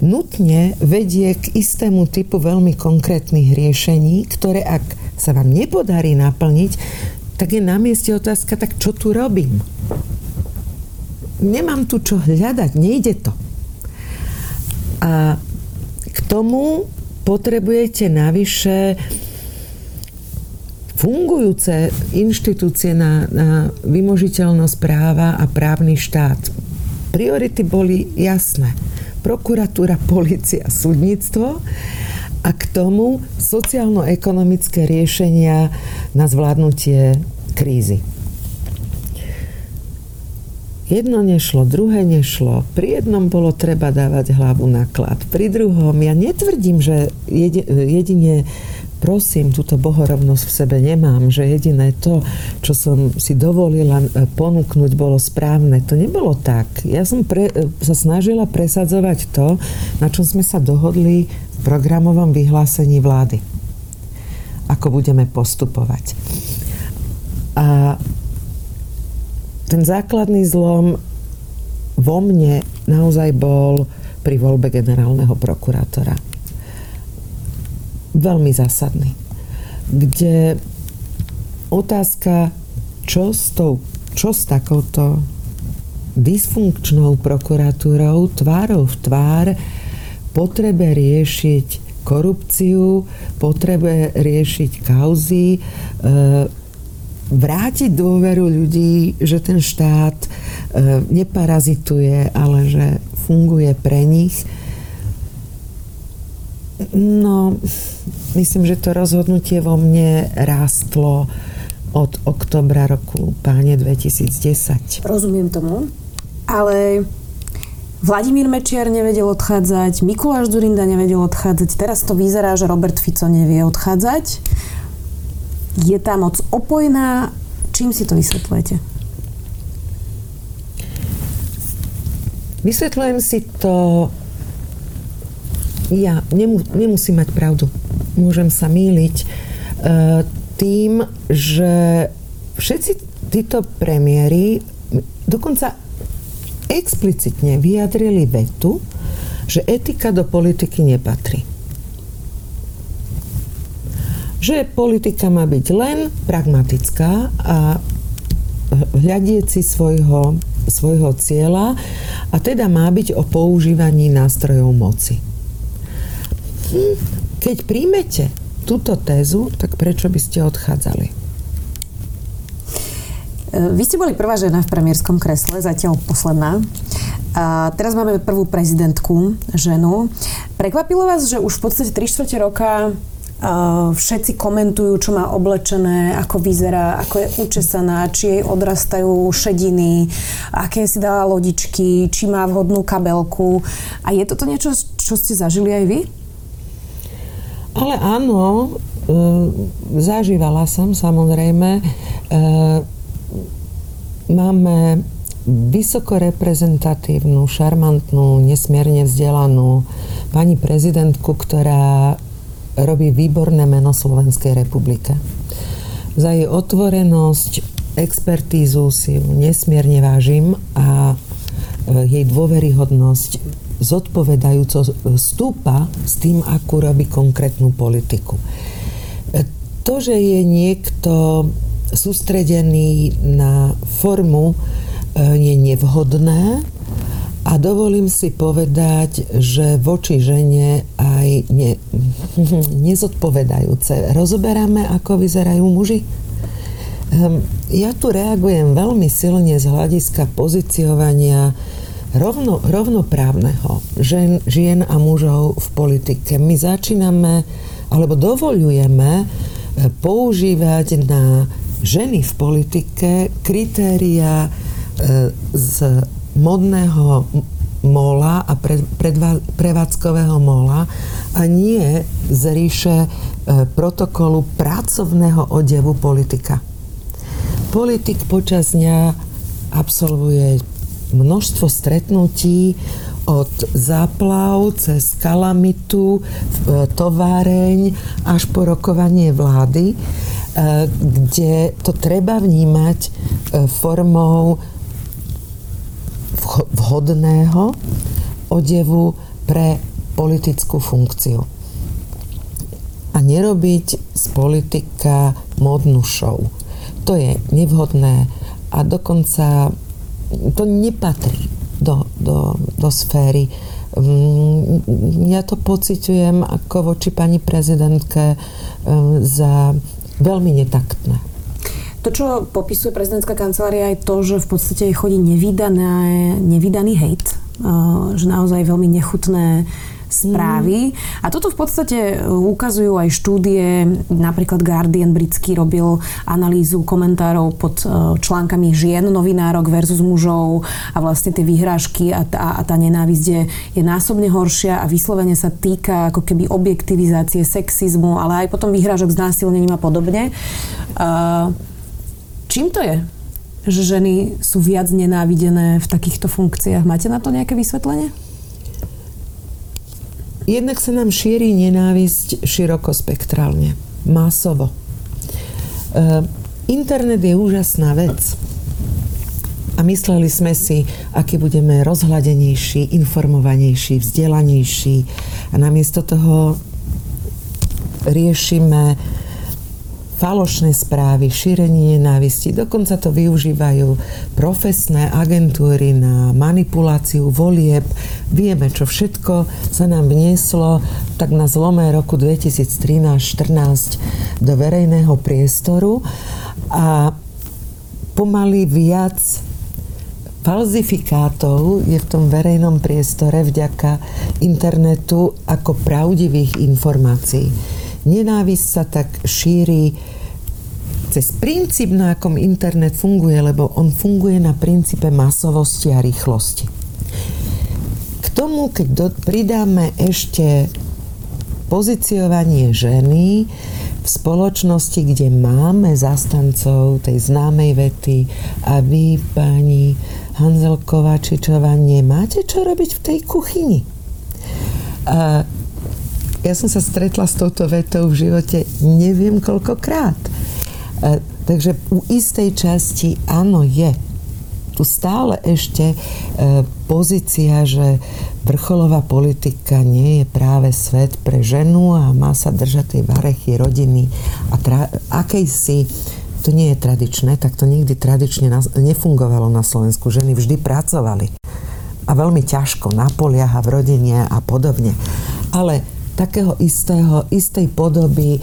nutne vedie k istému typu veľmi konkrétnych riešení, ktoré ak sa vám nepodarí naplniť, tak je na mieste otázka, tak čo tu robím? Nemám tu čo hľadať, nejde to. A k tomu potrebujete navyše fungujúce inštitúcie na, na vymožiteľnosť práva a právny štát. Priority boli jasné. Prokuratúra, policia, súdnictvo a k tomu sociálno-ekonomické riešenia na zvládnutie krízy. Jedno nešlo, druhé nešlo. Pri jednom bolo treba dávať hlavu na klad. Pri druhom, ja netvrdím, že jedine prosím, túto bohorovnosť v sebe nemám, že jediné to, čo som si dovolila e, ponúknuť, bolo správne. To nebolo tak. Ja som pre, e, sa snažila presadzovať to, na čom sme sa dohodli v programovom vyhlásení vlády. Ako budeme postupovať. A ten základný zlom vo mne naozaj bol pri voľbe generálneho prokurátora veľmi zásadný. Kde otázka, čo s, tou, čo s takouto dysfunkčnou prokuratúrou tvárou v tvár potrebe riešiť korupciu, potrebe riešiť kauzy, e, vrátiť dôveru ľudí, že ten štát e, neparazituje, ale že funguje pre nich No, myslím, že to rozhodnutie vo mne rástlo od oktobra roku páne 2010. Rozumiem tomu, ale Vladimír Mečiar nevedel odchádzať, Mikuláš Zurinda nevedel odchádzať, teraz to vyzerá, že Robert Fico nevie odchádzať. Je tá moc opojná. Čím si to vysvetľujete? Vysvetľujem si to ja nemu, nemusím mať pravdu. Môžem sa míliť e, tým, že všetci títo premiéry dokonca explicitne vyjadrili vetu, že etika do politiky nepatrí. Že politika má byť len pragmatická a hľadieť si svojho, svojho cieľa a teda má byť o používaní nástrojov moci. Keď príjmete túto tézu, tak prečo by ste odchádzali? Vy ste boli prvá žena v premiérskom kresle, zatiaľ posledná. A teraz máme prvú prezidentku, ženu. Prekvapilo vás, že už v podstate 3 čtvrte roka všetci komentujú, čo má oblečené, ako vyzerá, ako je učesaná, či jej odrastajú šediny, aké si dala lodičky, či má vhodnú kabelku. A je toto niečo, čo ste zažili aj vy? Ale áno, e, zažívala som samozrejme. E, máme vysoko reprezentatívnu, šarmantnú, nesmierne vzdelanú pani prezidentku, ktorá robí výborné meno Slovenskej republike. Za jej otvorenosť, expertízu si nesmierne vážim a e, jej dôveryhodnosť zodpovedajúco stúpa s tým, akú robí konkrétnu politiku. E, to, že je niekto sústredený na formu, e, je nevhodné a dovolím si povedať, že voči žene aj ne, nezodpovedajúce. Rozoberáme, ako vyzerajú muži? Ehm, ja tu reagujem veľmi silne z hľadiska pozíciovania rovno, rovnoprávneho žen, žien a mužov v politike. My začíname, alebo dovolujeme e, používať na ženy v politike kritéria e, z modného mola a prevádzkového mola a nie z ríše e, protokolu pracovného odevu politika. Politik počas dňa absolvuje množstvo stretnutí od záplav cez kalamitu, e, továreň až po rokovanie vlády, e, kde to treba vnímať e, formou vhodného odevu pre politickú funkciu. A nerobiť z politika modnú show. To je nevhodné a dokonca to nepatrí do, do, do sféry. Mm, ja to pociťujem ako voči pani prezidentke mm, za veľmi netaktné. To, čo popisuje prezidentská kancelária, je to, že v podstate chodí nevydané, nevydaný hejt, že naozaj veľmi nechutné správy. Mm. A toto v podstate e, ukazujú aj štúdie, napríklad Guardian britský robil analýzu komentárov pod e, článkami žien, novinárok versus mužov a vlastne tie vyhrážky a tá, a tá nenávisť je, je násobne horšia a vyslovene sa týka ako keby objektivizácie sexizmu, ale aj potom vyhrážok s násilnením a podobne. Uh, čím to je? že ženy sú viac nenávidené v takýchto funkciách. Máte na to nejaké vysvetlenie? Jednak sa nám šíri nenávisť širokospektrálne, masovo. E, internet je úžasná vec. A mysleli sme si, aký budeme rozhľadenejší, informovanejší, vzdelanejší. A namiesto toho riešime falošné správy, šírenie nenávisti. Dokonca to využívajú profesné agentúry na manipuláciu volieb. Vieme, čo všetko sa nám vnieslo tak na zlomé roku 2013-14 do verejného priestoru a pomaly viac falzifikátov je v tom verejnom priestore vďaka internetu ako pravdivých informácií. Nenávisť sa tak šíri cez princíp, na akom internet funguje, lebo on funguje na princípe masovosti a rýchlosti. K tomu, keď do, pridáme ešte poziciovanie ženy v spoločnosti, kde máme zastancov tej známej vety a vy, pani Hanzelková Čičová, nemáte čo robiť v tej kuchyni. A ja som sa stretla s touto vetou v živote neviem koľkokrát. E, takže u istej časti áno je. Tu stále ešte e, pozícia, že vrcholová politika nie je práve svet pre ženu a má sa držať tej varechy rodiny a tra- akejsi to nie je tradičné, tak to nikdy tradične na, nefungovalo na Slovensku. Ženy vždy pracovali a veľmi ťažko na poliach a v rodine a podobne. Ale takého istého, istej podoby e,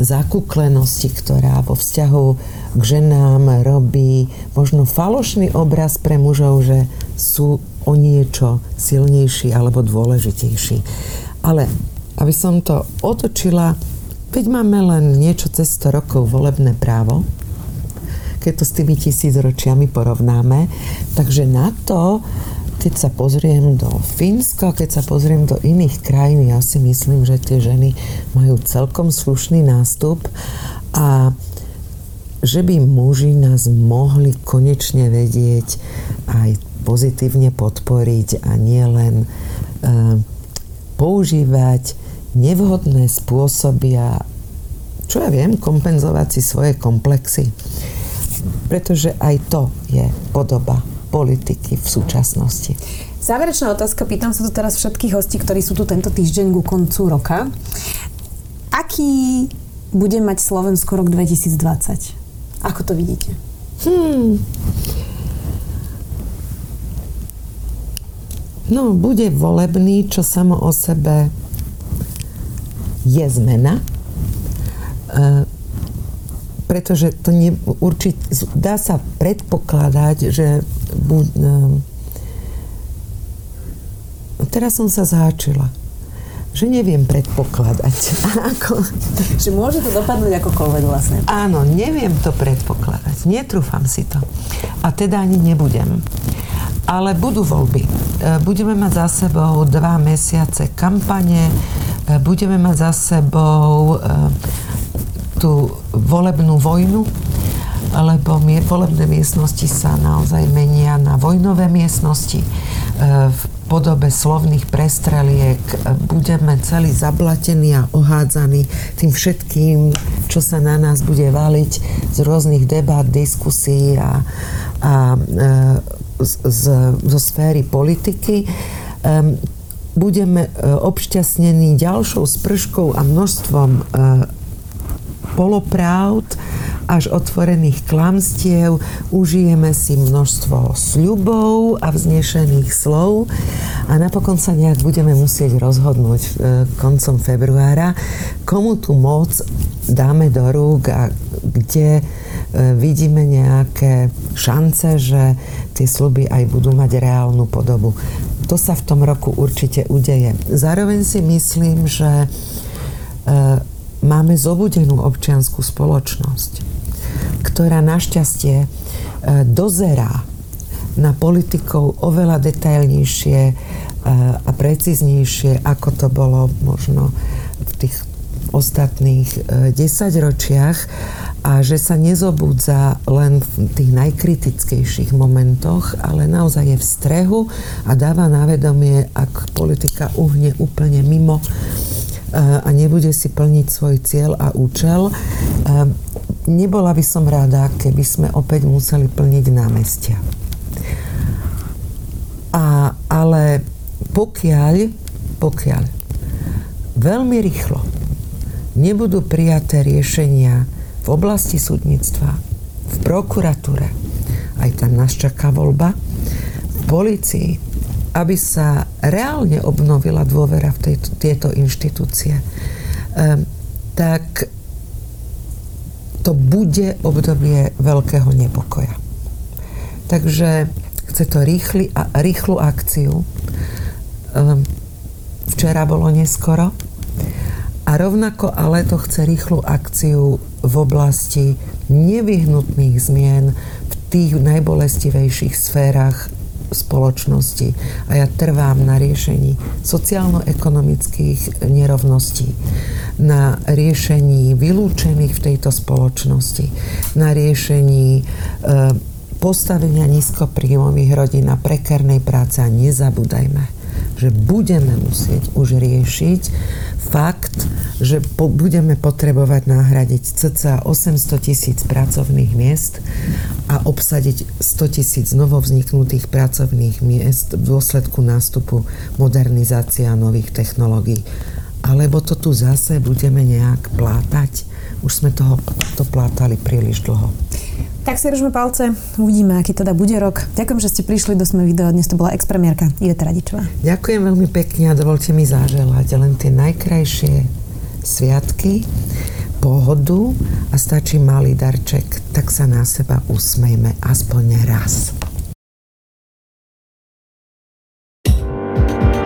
zakuklenosti, ktorá vo vzťahu k ženám robí možno falošný obraz pre mužov, že sú o niečo silnejší alebo dôležitejší. Ale aby som to otočila, veď máme len niečo cez 100 rokov volebné právo, keď to s tými tisícročiami porovnáme. Takže na to keď sa pozriem do Fínska, keď sa pozriem do iných krajín, ja si myslím, že tie ženy majú celkom slušný nástup a že by muži nás mohli konečne vedieť aj pozitívne podporiť a nie len uh, používať nevhodné spôsoby a čo ja viem, kompenzovať si svoje komplexy. Pretože aj to je podoba politiky v súčasnosti. Záverečná otázka, pýtam sa tu teraz všetkých hostí, ktorí sú tu tento týždeň ku koncu roka. Aký bude mať Slovensko rok 2020? Ako to vidíte? Hmm. No, bude volebný, čo samo o sebe je zmena. E, pretože to nie, určite, dá sa predpokladať, že bu, um, teraz som sa záčila že neviem predpokladať. Ako? Že môže to dopadnúť akokoľvek vlastne. Áno, neviem to predpokladať. Netrúfam si to. A teda ani nebudem. Ale budú voľby. E, budeme mať za sebou dva mesiace kampane, e, budeme mať za sebou e, tú volebnú vojnu, lebo volebné miestnosti sa naozaj menia na vojnové miestnosti. E, v podobe slovných prestreliek budeme celý zablatení a ohádzaní tým všetkým, čo sa na nás bude valiť z rôznych debát, diskusí a, a e, z, z, zo sféry politiky. Um, budeme obšťastnení ďalšou sprškou a množstvom polopravd, až otvorených klamstiev, užijeme si množstvo sľubov a vznešených slov a napokon sa nejak budeme musieť rozhodnúť e, koncom februára, komu tú moc dáme do rúk a kde e, vidíme nejaké šance, že tie sluby aj budú mať reálnu podobu. To sa v tom roku určite udeje. Zároveň si myslím, že e, máme zobudenú občianskú spoločnosť ktorá našťastie e, dozerá na politikov oveľa detailnejšie e, a precíznejšie, ako to bolo možno v tých ostatných e, desaťročiach a že sa nezobudza len v tých najkritickejších momentoch, ale naozaj je v strehu a dáva na vedomie, ak politika uhne úplne mimo a nebude si plniť svoj cieľ a účel. Nebola by som rada, keby sme opäť museli plniť námestia. A, ale pokiaľ, pokiaľ veľmi rýchlo nebudú prijaté riešenia v oblasti súdnictva, v prokuratúre, aj tam nás čaká voľba, v policii, aby sa reálne obnovila dôvera v tejto, tieto inštitúcie, um, tak to bude obdobie veľkého nepokoja. Takže chce to rýchly, a, rýchlu akciu. Um, včera bolo neskoro. A rovnako ale to chce rýchlu akciu v oblasti nevyhnutných zmien v tých najbolestivejších sférach spoločnosti. A ja trvám na riešení sociálno-ekonomických nerovností, na riešení vylúčených v tejto spoločnosti, na riešení e, postavenia nízkopríjmových rodín a prekernej práce. A nezabúdajme, že budeme musieť už riešiť fakt, že po, budeme potrebovať nahradiť cca 800 tisíc pracovných miest a obsadiť 100 tisíc novovzniknutých pracovných miest v dôsledku nástupu modernizácie a nových technológií. Alebo to tu zase budeme nejak plátať. Už sme toho to plátali príliš dlho. Tak si držme palce, uvidíme, aký teda bude rok. Ďakujem, že ste prišli do Sme video. Dnes to bola expremiérka Iveta Radičová. Ďakujem veľmi pekne a dovolte mi zaželať len tie najkrajšie sviatky, pohodu a stačí malý darček, tak sa na seba usmejme aspoň raz.